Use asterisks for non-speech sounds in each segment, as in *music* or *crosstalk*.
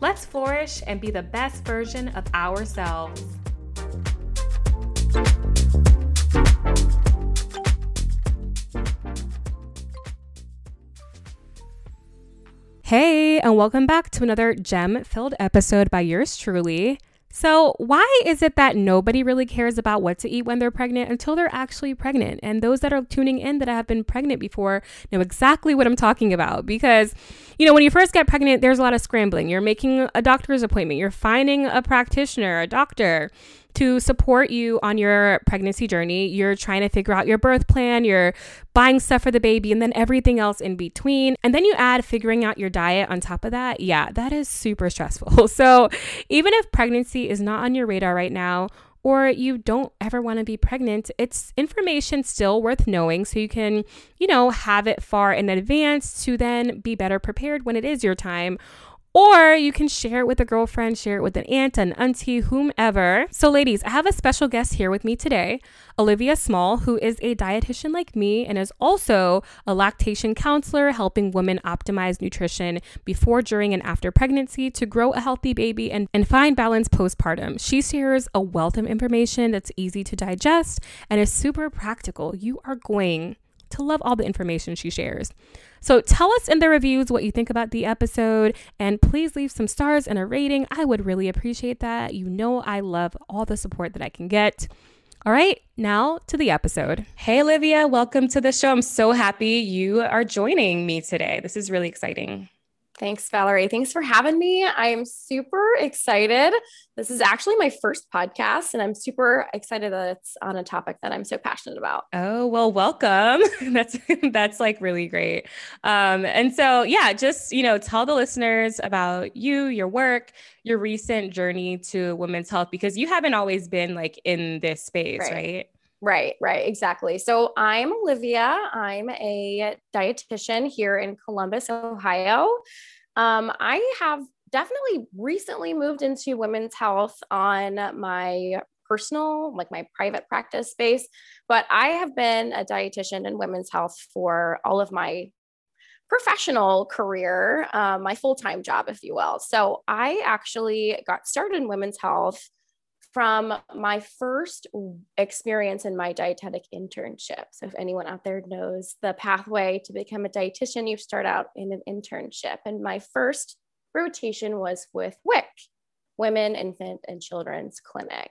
Let's flourish and be the best version of ourselves. Hey, and welcome back to another gem filled episode by yours truly. So, why is it that nobody really cares about what to eat when they're pregnant until they're actually pregnant? And those that are tuning in that have been pregnant before know exactly what I'm talking about because, you know, when you first get pregnant, there's a lot of scrambling. You're making a doctor's appointment, you're finding a practitioner, a doctor to support you on your pregnancy journey. You're trying to figure out your birth plan, you're buying stuff for the baby, and then everything else in between. And then you add figuring out your diet on top of that. Yeah, that is super stressful. *laughs* So even if pregnancy is not on your radar right now, or you don't ever want to be pregnant, it's information still worth knowing so you can, you know, have it far in advance to then be better prepared when it is your time or you can share it with a girlfriend, share it with an aunt, an auntie, whomever. So, ladies, I have a special guest here with me today, Olivia Small, who is a dietitian like me and is also a lactation counselor, helping women optimize nutrition before, during, and after pregnancy to grow a healthy baby and, and find balance postpartum. She shares a wealth of information that's easy to digest and is super practical. You are going to love all the information she shares. So tell us in the reviews what you think about the episode and please leave some stars and a rating. I would really appreciate that. You know, I love all the support that I can get. All right, now to the episode. Hey, Olivia, welcome to the show. I'm so happy you are joining me today. This is really exciting. Thanks, Valerie. Thanks for having me. I am super excited. This is actually my first podcast, and I'm super excited that it's on a topic that I'm so passionate about. Oh, well, welcome. *laughs* that's that's like really great. Um, and so yeah, just you know, tell the listeners about you, your work, your recent journey to women's health, because you haven't always been like in this space, right? right? Right, right, exactly. So I'm Olivia. I'm a dietitian here in Columbus, Ohio. Um, I have definitely recently moved into women's health on my personal, like my private practice space, but I have been a dietitian in women's health for all of my professional career, um, my full time job, if you will. So I actually got started in women's health from my first experience in my dietetic internship. So, if anyone out there knows the pathway to become a dietitian, you start out in an internship. And my first rotation was with WIC, Women, Infant, and Children's Clinic.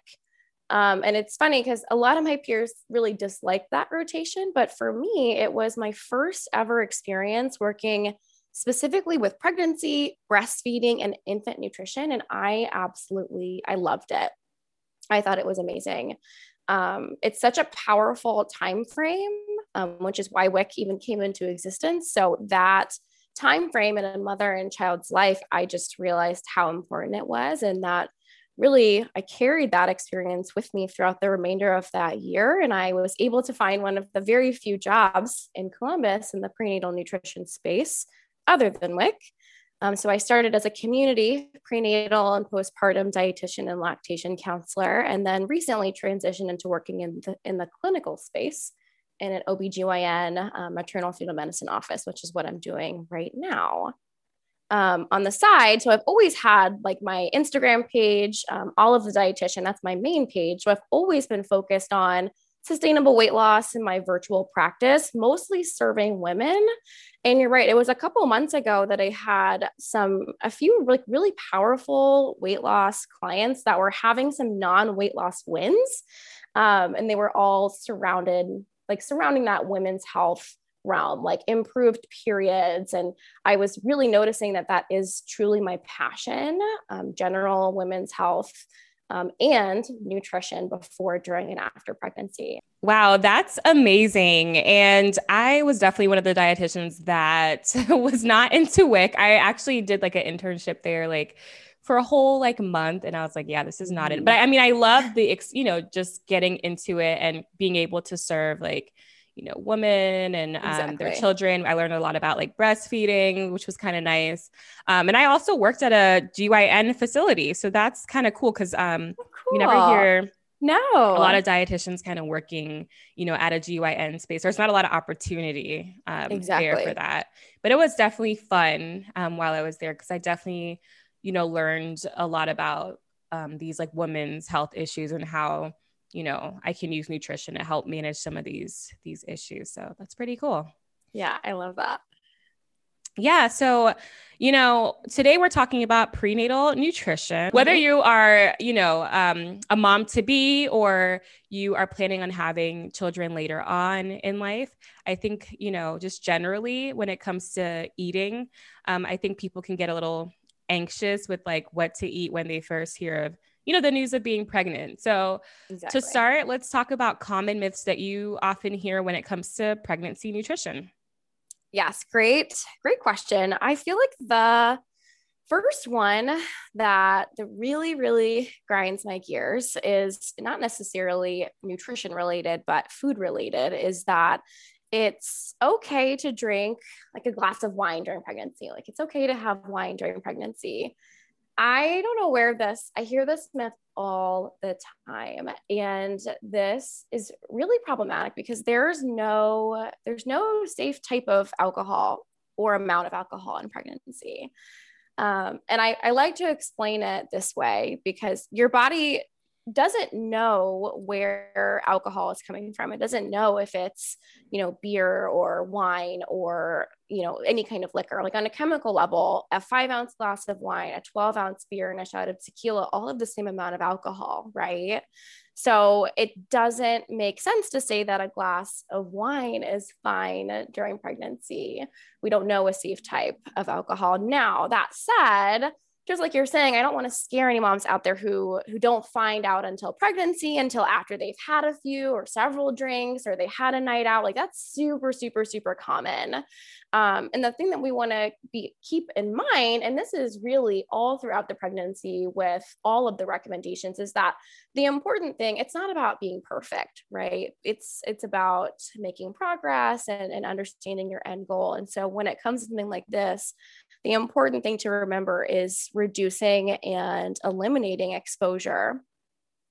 Um, and it's funny because a lot of my peers really disliked that rotation. But for me, it was my first ever experience working specifically with pregnancy, breastfeeding, and infant nutrition. And I absolutely, I loved it. I thought it was amazing. Um, it's such a powerful time frame, um, which is why WIC even came into existence. So that time frame in a mother and child's life, I just realized how important it was, and that really I carried that experience with me throughout the remainder of that year. And I was able to find one of the very few jobs in Columbus in the prenatal nutrition space, other than WIC, um, so I started as a community prenatal and postpartum dietitian and lactation counselor, and then recently transitioned into working in the, in the clinical space in an OBGYN uh, maternal fetal medicine office, which is what I'm doing right now. Um, on the side, so I've always had like my Instagram page, um, Olive the Dietitian, that's my main page. So I've always been focused on sustainable weight loss in my virtual practice, mostly serving women. And you're right, it was a couple months ago that I had some, a few like really powerful weight loss clients that were having some non weight loss wins. Um, and they were all surrounded, like surrounding that women's health realm like improved periods and i was really noticing that that is truly my passion um, general women's health um, and nutrition before, during, and after pregnancy. Wow, that's amazing. And I was definitely one of the dietitians that *laughs* was not into WIC. I actually did like an internship there, like for a whole like month and I was like, yeah, this is not it. Mm-hmm. But I mean, I love the, ex- you know, just getting into it and being able to serve like, you know, women and um, Exactly. their children. I learned a lot about like breastfeeding, which was kind of nice. Um, and I also worked at a GYN facility. So that's kind of cool because um, Cool. you never hear no a lot of dietitians kind of working, you know, at a GYN space. There's not a lot of opportunity um, there Exactly. for that. But it was definitely fun um, while I was there because I definitely, you know, learned a lot about um, these like women's health issues and how, you know, I can use nutrition to help manage some of these these issues. So that's pretty cool. yeah, I love that. Yeah. So, you know, today we're talking about prenatal nutrition. Whether Mhm. you are, you know, um, a mom to be or you are planning on having children later on in life, I think, you know, just generally when it comes to eating, um, I think people can get a little anxious with like what to eat when they first hear of, you know, the news of being pregnant. So, Exactly. to start, let's talk about common myths that you often hear when it comes to pregnancy nutrition. Yes, great, great question. I feel like the first one that that really, really grinds my gears is not necessarily nutrition related, but food related. Is that it's okay to drink like a glass of wine during pregnancy. Like it's okay to have wine during pregnancy. I don't know where this, I hear this myth all the time. And this is really problematic because there's no, there's no safe type of alcohol or amount of alcohol in pregnancy. Um, and I, I like to explain it this way because your body doesn't know where alcohol is coming from. It doesn't know if it's, you know, beer or wine or, you know, any kind of liquor. Like on a chemical level, a five ounce glass of wine, a 12 ounce beer, and a shot of tequila, all have the same amount of alcohol, right? So it doesn't make sense to say that a glass of wine is fine during pregnancy. We don't know a safe type of alcohol. Now, that said, just like you're saying, I don't want to scare any moms out there who who don't find out until pregnancy, until after they've had a few or several drinks or they had a night out. Like that's super, super, super common. Um, and the thing that we want to be keep in mind, and this is really all throughout the pregnancy with all of the recommendations, is that the important thing it's not about being perfect, right? It's it's about making progress and, and understanding your end goal. And so when it comes to something like this, the important thing to remember is reducing and eliminating exposure.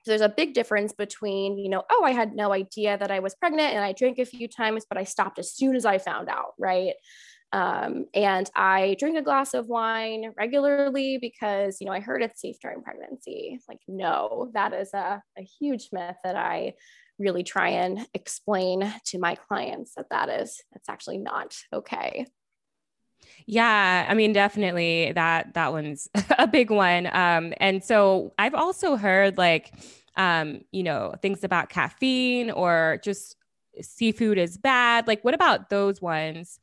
There's a big difference between, you know, oh, I had no idea that I was pregnant and I drank a few times, but I stopped as soon as I found out, right? Um, and I drink a glass of wine regularly because, you know, I heard it's safe during pregnancy. Like, no, that is a, a huge myth that I really try and explain to my clients that that is, that's actually not okay. Yeah, I mean, definitely that that one's *laughs* a big one. Um, and so I've also heard like, um, you know, things about caffeine or just seafood is bad. Like, what about those ones?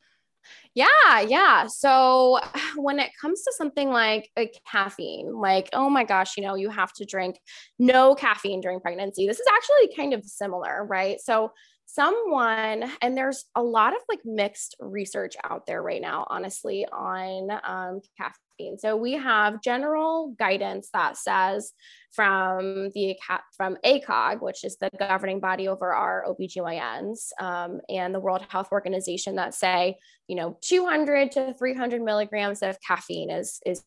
Yeah, yeah. So *sighs* when it comes to something like a caffeine, like, oh my gosh, you know, you have to drink no caffeine during pregnancy. This is actually kind of similar, right? So someone and there's a lot of like mixed research out there right now honestly on um, caffeine. So we have general guidance that says from the from acog which is the governing body over our obgyns um, and the world health organization that say you know 200 to 300 milligrams of caffeine is is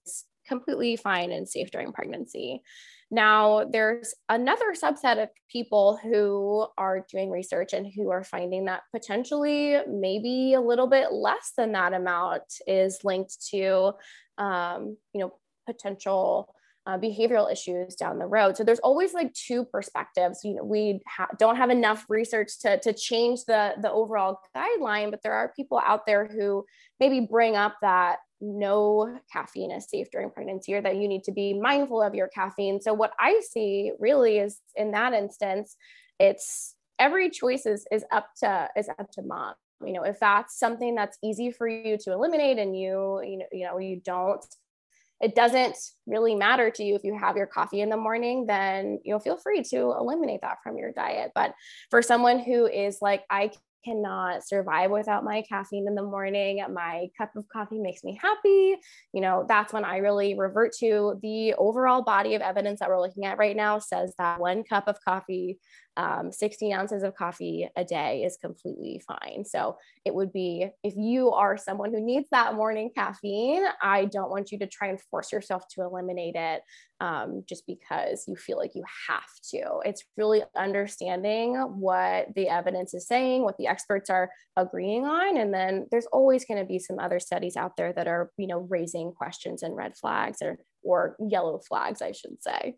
completely fine and safe during pregnancy now, there's another subset of people who are doing research and who are finding that potentially maybe a little bit less than that amount is linked to, um, you know, potential uh, behavioral issues down the road. So there's always like two perspectives. You know, we ha- don't have enough research to to change the the overall guideline, but there are people out there who maybe bring up that no caffeine is safe during pregnancy or that you need to be mindful of your caffeine. So what I see really is in that instance, it's every choice is is up to is up to mom. You know, if that's something that's easy for you to eliminate and you you know you know you don't it doesn't really matter to you if you have your coffee in the morning then you'll feel free to eliminate that from your diet but for someone who is like i cannot survive without my caffeine in the morning. My cup of coffee makes me happy. You know, that's when I really revert to the overall body of evidence that we're looking at right now says that one cup of coffee um, 16 ounces of coffee a day is completely fine. So it would be if you are someone who needs that morning caffeine, I don't want you to try and force yourself to eliminate it um, just because you feel like you have to. It's really understanding what the evidence is saying, what the experts are agreeing on, and then there's always going to be some other studies out there that are, you know, raising questions and red flags or or yellow flags, I should say.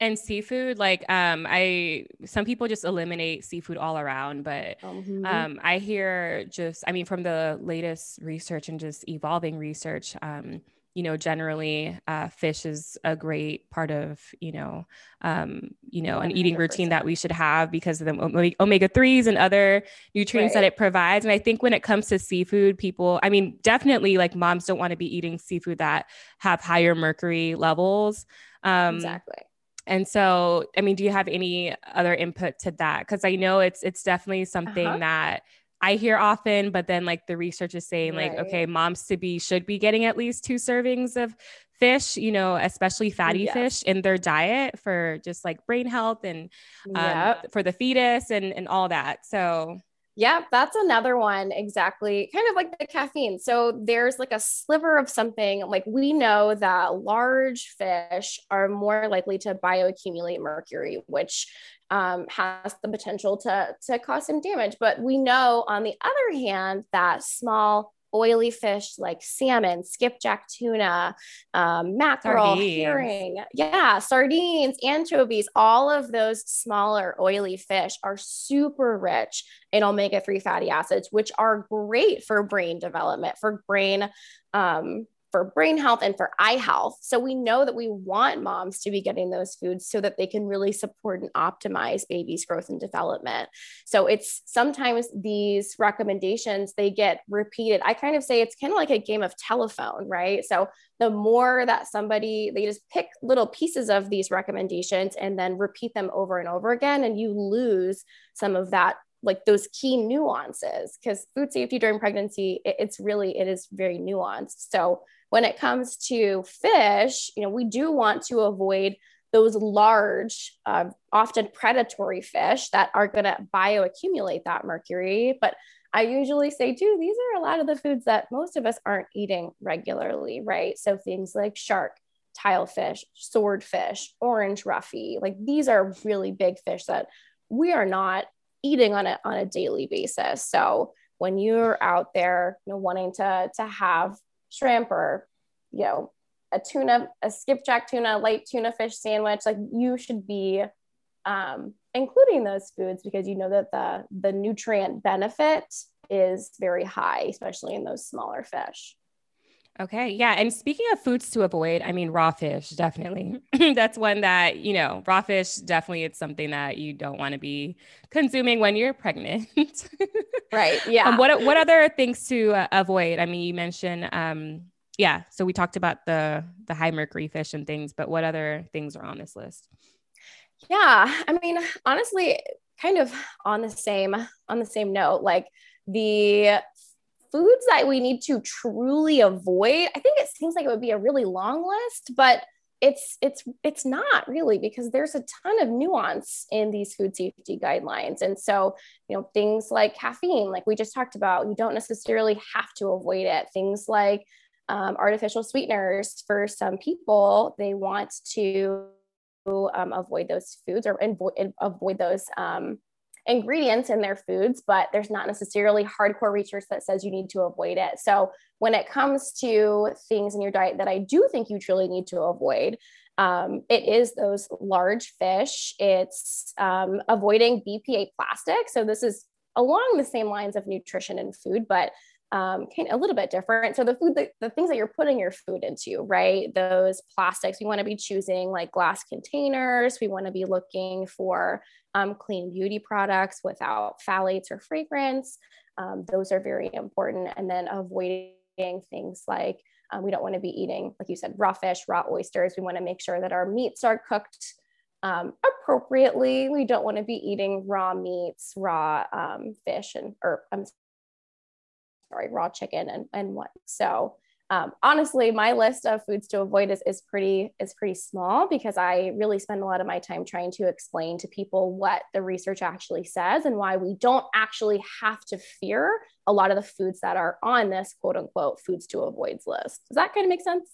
And seafood, like um, I some people just eliminate seafood all around, but mm-hmm. um, I hear just, I mean, from the latest research and just evolving research, um, you know, generally, uh, fish is a great part of, you know, um, you know, an eating 100%. routine that we should have because of the omega threes and other nutrients right. that it provides. And I think when it comes to seafood, people, I mean, definitely, like moms don't want to be eating seafood that have higher mercury levels. Um, exactly and so, I mean, do you have any other input to that? Because I know it's it's definitely something uh-huh. that I hear often, but then like the research is saying right. like, okay, moms to be should be getting at least two servings of fish, you know, especially fatty yes. fish in their diet for just like brain health and um, yep. for the fetus and and all that. So yeah, that's another one exactly, kind of like the caffeine. So there's like a sliver of something like we know that large fish are more likely to bioaccumulate mercury, which um, has the potential to, to cause some damage. But we know on the other hand that small oily fish like salmon, skipjack tuna, um, mackerel, sardines. herring, yeah, sardines, anchovies, all of those smaller oily fish are super rich in omega 3 fatty acids, which are great for brain development, for brain um, for brain health and for eye health. So we know that we want moms to be getting those foods so that they can really support and optimize baby's growth and development. So it's sometimes these recommendations they get repeated. I kind of say it's kind of like a game of telephone, right? So the more that somebody they just pick little pieces of these recommendations and then repeat them over and over again and you lose some of that like those key nuances because food safety during pregnancy it, it's really it is very nuanced so when it comes to fish, you know, we do want to avoid those large, uh, often predatory fish that are going to bioaccumulate that mercury. But I usually say, too, these are a lot of the foods that most of us aren't eating regularly, right? So things like shark, tilefish, swordfish, orange roughy, like these are really big fish that we are not eating on a on a daily basis. So when you're out there, you know, wanting to to have shrimp or you know a tuna a skipjack tuna light tuna fish sandwich like you should be um, including those foods because you know that the the nutrient benefit is very high especially in those smaller fish Okay. Yeah. And speaking of foods to avoid, I mean, raw fish, definitely. *laughs* *laughs* That's one that, you know, raw fish, definitely it's something that you don't want to be consuming when you're pregnant. *laughs* right. Yeah. Um, what, what other things to uh, avoid? I mean, you mentioned, um, yeah. So we talked about the, the high mercury fish and things, but what other things are on this list? Yeah. I mean, honestly, kind of on the same, on the same note, like the foods that we need to truly avoid, I think it seems like it would be a really long list, but it's it's it's not really because there's a ton of nuance in these food safety guidelines. And so you know things like caffeine like we just talked about you don't necessarily have to avoid it. Things like um, artificial sweeteners for some people they want to um, avoid those foods or avoid, avoid those um, ingredients in their foods, but there's not necessarily hardcore research that says you need to avoid it. So when it comes to things in your diet that I do think you truly need to avoid, um, it is those large fish. It's um, avoiding BPA plastic. So this is along the same lines of nutrition and food, but um, kind of a little bit different. So the food, that, the things that you're putting your food into, right? Those plastics, we want to be choosing like glass containers. We want to be looking for um, clean beauty products without phthalates or fragrance. Um, those are very important. And then avoiding things like um, we don't want to be eating, like you said, raw fish, raw oysters. We want to make sure that our meats are cooked um, appropriately. We don't want to be eating raw meats, raw um, fish, and or I'm sorry, raw chicken and and what. So um, honestly, my list of foods to avoid is, is pretty is pretty small because I really spend a lot of my time trying to explain to people what the research actually says and why we don't actually have to fear a lot of the foods that are on this quote unquote foods to avoid list. Does that kind of make sense?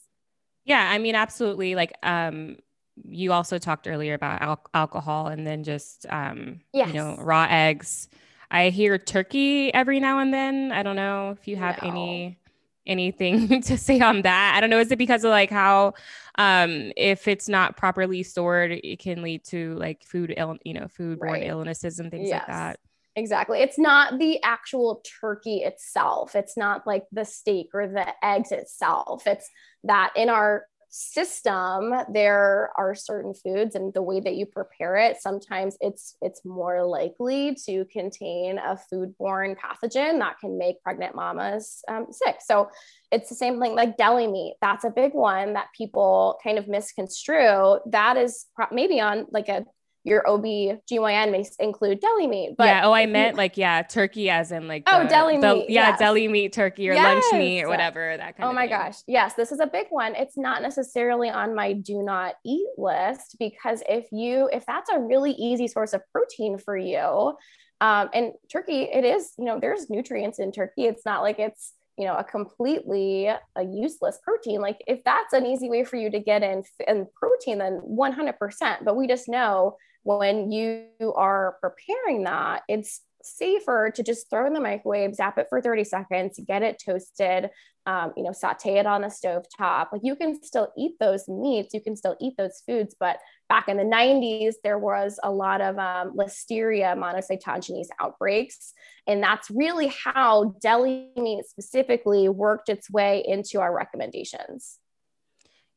Yeah, I mean, absolutely. Like, um, you also talked earlier about al- alcohol and then just, um, yes. you know, raw eggs. I hear turkey every now and then. I don't know if you have no. any anything *laughs* to say on that. I don't know. Is it because of like how um if it's not properly stored, it can lead to like food ill, you know, foodborne right. illnesses and things yes. like that. Exactly. It's not the actual turkey itself. It's not like the steak or the eggs itself. It's that in our system there are certain foods and the way that you prepare it sometimes it's it's more likely to contain a foodborne pathogen that can make pregnant mamas um, sick. So it's the same thing like deli meat that's a big one that people kind of misconstrue. That is maybe on like a your OB/GYN may include deli meat. But yeah. Oh, I meant like, yeah, turkey as in like, oh, the, deli the, meat. Yeah, yes. deli meat, turkey or yes. lunch meat or whatever, that kind of oh my thing. gosh. Yes, this is a big one. It's not necessarily on my do not eat list because if you, if that's a really easy source of protein for you, um, and turkey, it is, you know, there's nutrients in turkey. It's not like it's, you know a completely a useless protein like if that's an easy way for you to get in, in protein then 100% but we just know when you are preparing that it's safer to just throw in the microwave zap it for 30 seconds get it toasted um, you know saute it on the stove top like you can still eat those meats you can still eat those foods but back in the 90s, there was a lot of um, listeria monocytogenes outbreaks. And that's really how deli meat specifically worked its way into our recommendations.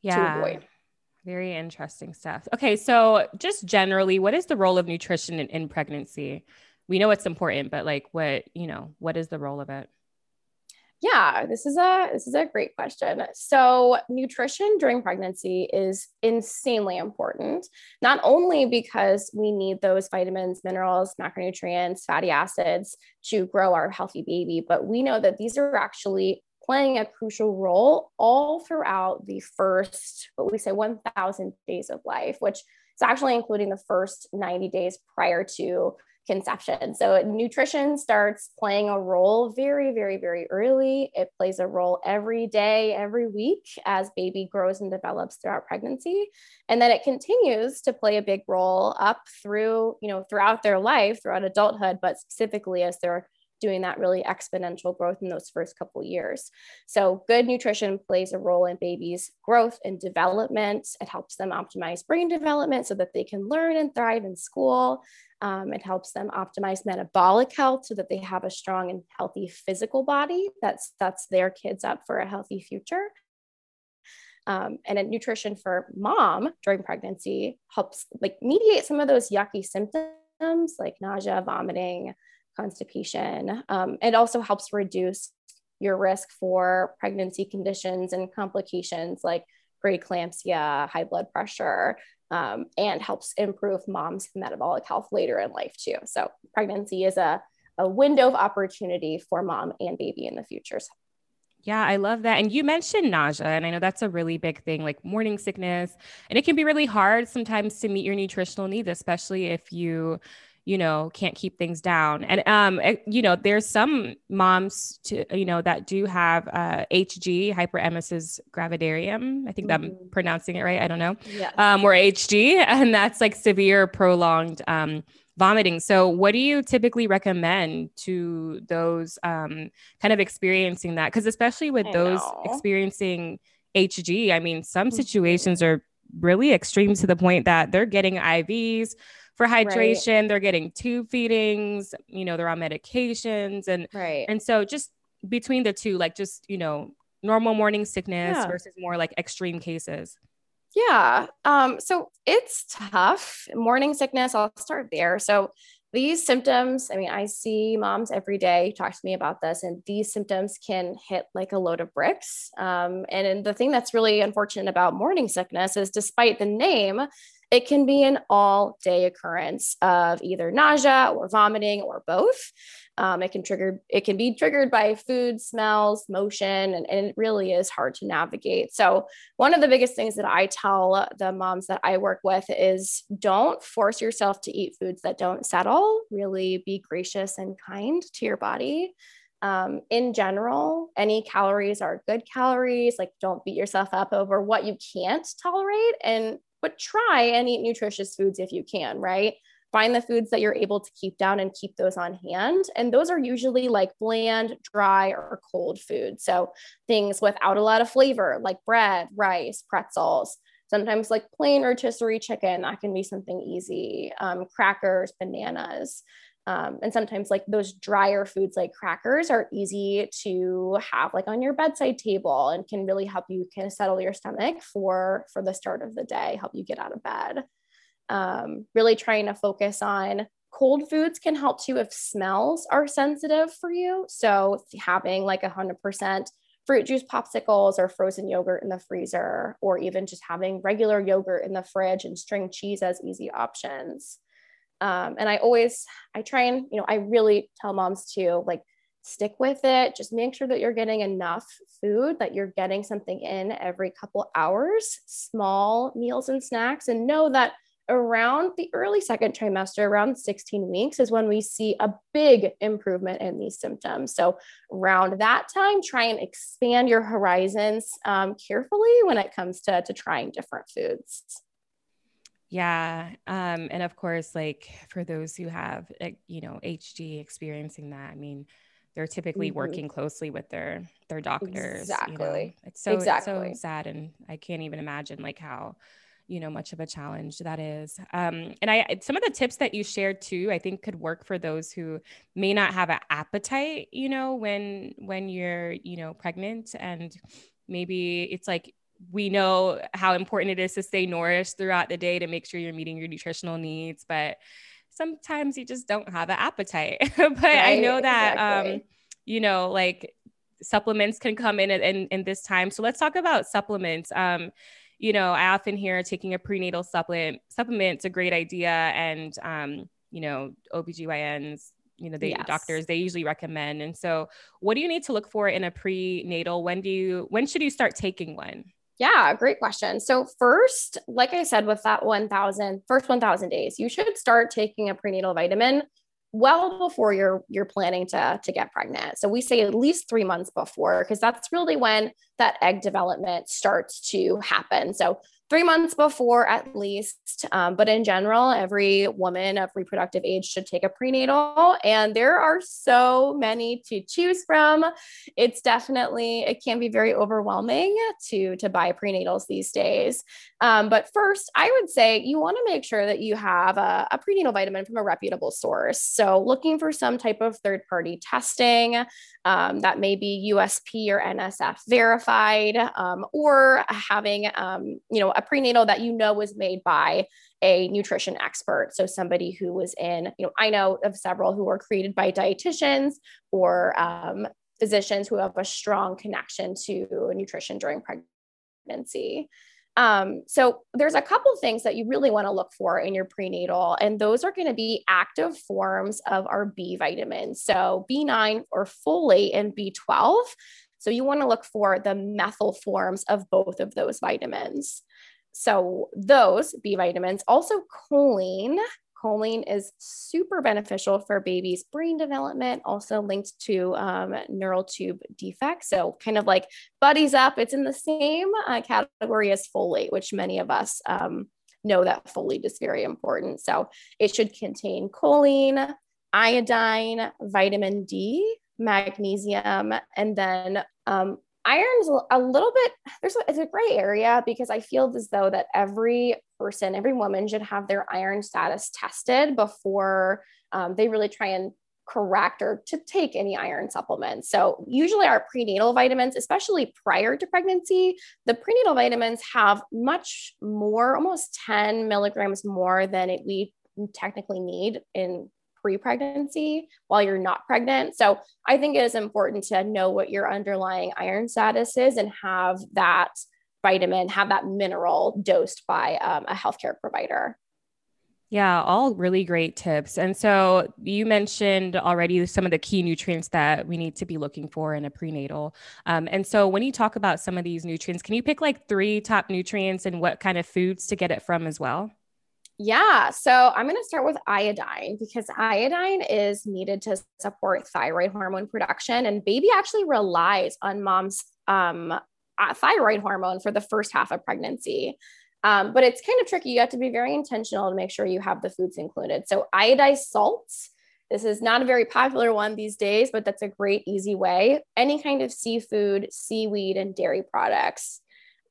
Yeah. Very interesting stuff. Okay. So, just generally, what is the role of nutrition in, in pregnancy? We know it's important, but like, what, you know, what is the role of it? Yeah, this is a this is a great question. So, nutrition during pregnancy is insanely important, not only because we need those vitamins, minerals, macronutrients, fatty acids to grow our healthy baby, but we know that these are actually playing a crucial role all throughout the first what we say 1000 days of life, which is actually including the first 90 days prior to conception. So nutrition starts playing a role very, very, very early. It plays a role every day, every week as baby grows and develops throughout pregnancy. And then it continues to play a big role up through, you know, throughout their life, throughout adulthood, but specifically as they're doing that really exponential growth in those first couple years. So good nutrition plays a role in babies' growth and development. It helps them optimize brain development so that they can learn and thrive in school. Um, it helps them optimize metabolic health so that they have a strong and healthy physical body that sets their kids up for a healthy future. Um, and a nutrition for mom during pregnancy helps like mediate some of those yucky symptoms like nausea, vomiting, constipation. Um, it also helps reduce your risk for pregnancy conditions and complications like preeclampsia, high blood pressure, um, and helps improve mom's metabolic health later in life too. So pregnancy is a, a window of opportunity for mom and baby in the future. Yeah, I love that. And you mentioned nausea, and I know that's a really big thing, like morning sickness. And it can be really hard sometimes to meet your nutritional needs, especially if you you know can't keep things down and um eh, you know there's some moms to you know that do have uh hg hyperemesis gravidarium i think mm-hmm. i'm pronouncing it right i don't know yeah. um or hg *laughs* and that's like severe prolonged um vomiting so what do you typically recommend to those um kind of experiencing that because especially with I those know. experiencing hg i mean some mm-hmm. situations are really extreme to the point that they're getting ivs for hydration. Right. They're getting tube feedings, you know, they're on medications and right. and so just between the two, like just, you know, normal morning sickness yeah. versus more like extreme cases. Yeah. Um, so it's tough. Morning sickness, I'll start there. So these symptoms, I mean, I see moms every day talk to me about this, and these symptoms can hit like a load of bricks. Um, and the thing that's really unfortunate about morning sickness is despite the name, it can be an all day occurrence of either nausea or vomiting or both. Um, it can trigger, it can be triggered by food, smells, motion, and, and it really is hard to navigate. So, one of the biggest things that I tell the moms that I work with is don't force yourself to eat foods that don't settle. Really be gracious and kind to your body. Um, in general, any calories are good calories. Like, don't beat yourself up over what you can't tolerate, and but try and eat nutritious foods if you can, right? find the foods that you're able to keep down and keep those on hand. And those are usually like bland, dry, or cold food. So things without a lot of flavor, like bread, rice, pretzels. Sometimes like plain rotisserie chicken, that can be something easy. Um, crackers, bananas. Um, and sometimes like those drier foods like crackers are easy to have like on your bedside table and can really help you kind of settle your stomach for for the start of the day help you get out of bed um, really trying to focus on cold foods can help too if smells are sensitive for you. So having like a hundred percent fruit juice popsicles or frozen yogurt in the freezer, or even just having regular yogurt in the fridge and string cheese as easy options. Um, and I always, I try and, you know, I really tell moms to like stick with it. Just make sure that you're getting enough food, that you're getting something in every couple hours, small meals and snacks, and know that around the early second trimester, around 16 weeks, is when we see a big improvement in these symptoms. So, around that time, try and expand your horizons um, carefully when it comes to, to trying different foods. Yeah. Um, and of course, like for those who have, you know, HG experiencing that, I mean, they're typically mm-hmm. working closely with their their doctors. Exactly. You know? It's so exactly. It's so sad, and I can't even imagine like how you know much of a challenge that is um, and i some of the tips that you shared too i think could work for those who may not have an appetite you know when when you're you know pregnant and maybe it's like we know how important it is to stay nourished throughout the day to make sure you're meeting your nutritional needs but sometimes you just don't have an appetite *laughs* but right, i know that um, exactly. um you know like supplements can come in, in in this time so let's talk about supplements um you know, I often hear taking a prenatal supplement supplement's a great idea. And um, you know, OBGYNs, you know, the yes. doctors, they usually recommend. And so what do you need to look for in a prenatal? When do you when should you start taking one? Yeah, great question. So first, like I said, with that 1000, first 1000 days, you should start taking a prenatal vitamin well before you're you're planning to to get pregnant. So we say at least 3 months before because that's really when that egg development starts to happen. So three months before at least. Um, but in general, every woman of reproductive age should take a prenatal. And there are so many to choose from. It's definitely, it can be very overwhelming to, to buy prenatals these days. Um, but first, I would say you want to make sure that you have a, a prenatal vitamin from a reputable source. So looking for some type of third party testing um, that may be USP or NSF verified, um, or having, um, you know, a prenatal that you know was made by a nutrition expert. So somebody who was in, you know, I know of several who are created by dietitians or um, physicians who have a strong connection to nutrition during pregnancy. Um, so there's a couple things that you really want to look for in your prenatal, and those are going to be active forms of our B vitamins. So B9 or folate and B12. So you want to look for the methyl forms of both of those vitamins. So those B vitamins, also choline. Choline is super beneficial for babies' brain development, also linked to um, neural tube defects. So, kind of like buddies up. It's in the same uh, category as folate, which many of us um, know that folate is very important. So, it should contain choline, iodine, vitamin D, magnesium, and then um, iron's a little bit there's a, it's a gray area because I feel as though that every person, every woman should have their iron status tested before um, they really try and correct or to take any iron supplements. So usually our prenatal vitamins, especially prior to pregnancy, the prenatal vitamins have much more, almost 10 milligrams more than it, we technically need in pre-pregnancy while you're not pregnant. So I think it is important to know what your underlying iron status is and have that vitamin, have that mineral dosed by um, a healthcare provider. Yeah, all really great tips. And so you mentioned already some of the key nutrients that we need to be looking for in a prenatal. Um, and so when you talk about some of these nutrients, can you pick like three top nutrients and what kind of foods to get it from as well? Yeah, so I'm going to start with iodine because iodine is needed to support thyroid hormone production, and baby actually relies on mom's um, thyroid hormone for the first half of pregnancy. Um, but it's kind of tricky. You have to be very intentional to make sure you have the foods included. So, iodized salts. This is not a very popular one these days, but that's a great, easy way. Any kind of seafood, seaweed, and dairy products.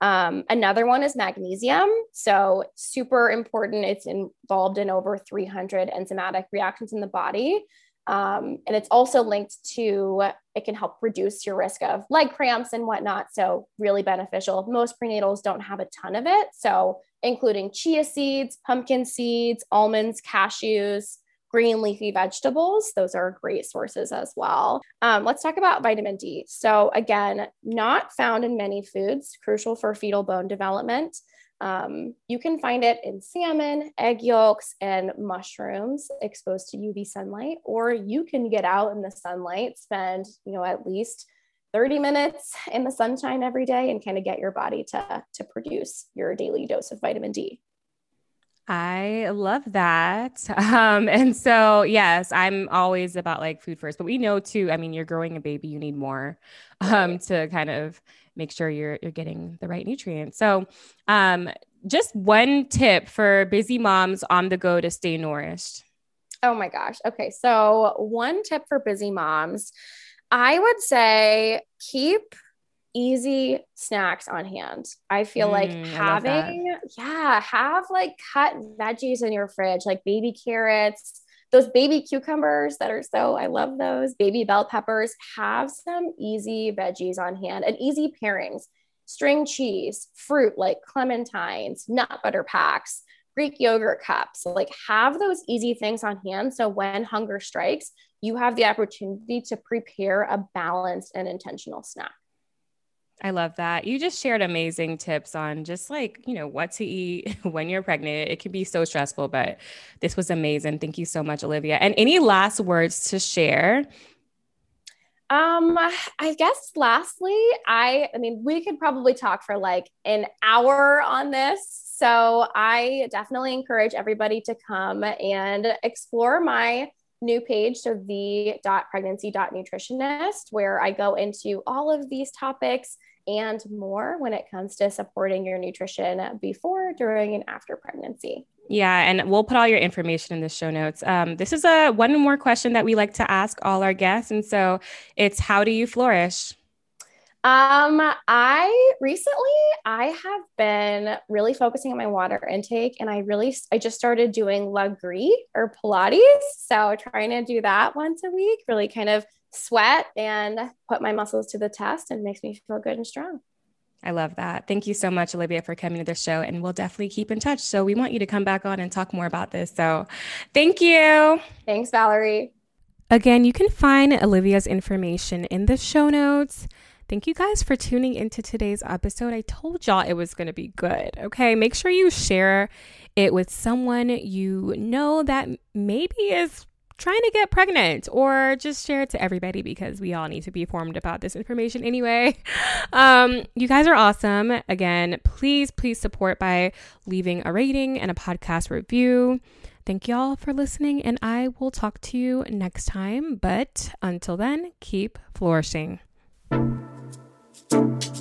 Um, another one is magnesium. So, super important. It's involved in over 300 enzymatic reactions in the body. Um, and it's also linked to it can help reduce your risk of leg cramps and whatnot. So, really beneficial. Most prenatals don't have a ton of it. So, including chia seeds, pumpkin seeds, almonds, cashews, green leafy vegetables, those are great sources as well. Um, let's talk about vitamin D. So, again, not found in many foods, crucial for fetal bone development. Um, you can find it in salmon, egg yolks, and mushrooms exposed to UV sunlight, or you can get out in the sunlight, spend, you know, at least 30 minutes in the sunshine every day and kind of get your body to, to produce your daily dose of vitamin D. I love that. *laughs* Um, and so, yes, I'm always about like food first, but we know too, I mean, you're growing a baby, you need more *laughs* um, to kind of make sure you're you're getting the right nutrients. So, um, just one tip for busy moms on the go to stay nourished. Oh my gosh. Okay, so one tip for busy moms, I would say keep easy snacks on hand. I feel mm, like having, yeah, have like cut veggies in your fridge, like baby carrots, those baby cucumbers that are so, I love those, baby bell peppers. Have some easy veggies on hand and easy pairings. String cheese, fruit like clementines, nut butter packs, Greek yogurt cups. Like have those easy things on hand. So when hunger strikes, you have the opportunity to prepare a balanced and intentional snack. I love that. You just shared amazing tips on just like, you know, what to eat *laughs* when you're pregnant. It can be so stressful, but this was amazing. Thank you so much, Olivia. And any last words to share? Um, I guess lastly, I I mean, we could probably talk for like an hour on this. So I definitely encourage everybody to come and explore my new page, so the pregnancy nutritionist, where I go into all of these topics and more when it comes to supporting your nutrition before, during, and after pregnancy. Yeah, and we'll put all your information in the show notes. Um, this is a one more question that we like to ask all our guests, and so it's how do you flourish? Um, I recently I have been really focusing on my water intake and I really I just started doing Lagree or Pilates. So trying to do that once a week, really kind of sweat and put my muscles to the test and makes me feel good and strong. I love that. Thank you so much, Olivia, for coming to the show. And we'll definitely keep in touch. So we want you to come back on and talk more about this. So thank you. Thanks, Valerie. Again, you can find Olivia's information in the show notes. Thank you guys for tuning into today's episode. I told y'all it was going to be good. Okay. Make sure you share it with someone you know that maybe is trying to get pregnant or just share it to everybody because we all need to be informed about this information anyway. *laughs* Um, you guys are awesome. Again, please, please support by leaving a rating and a podcast review. Thank y'all for listening, and I will talk to you next time. But until then, keep flourishing. Thank you.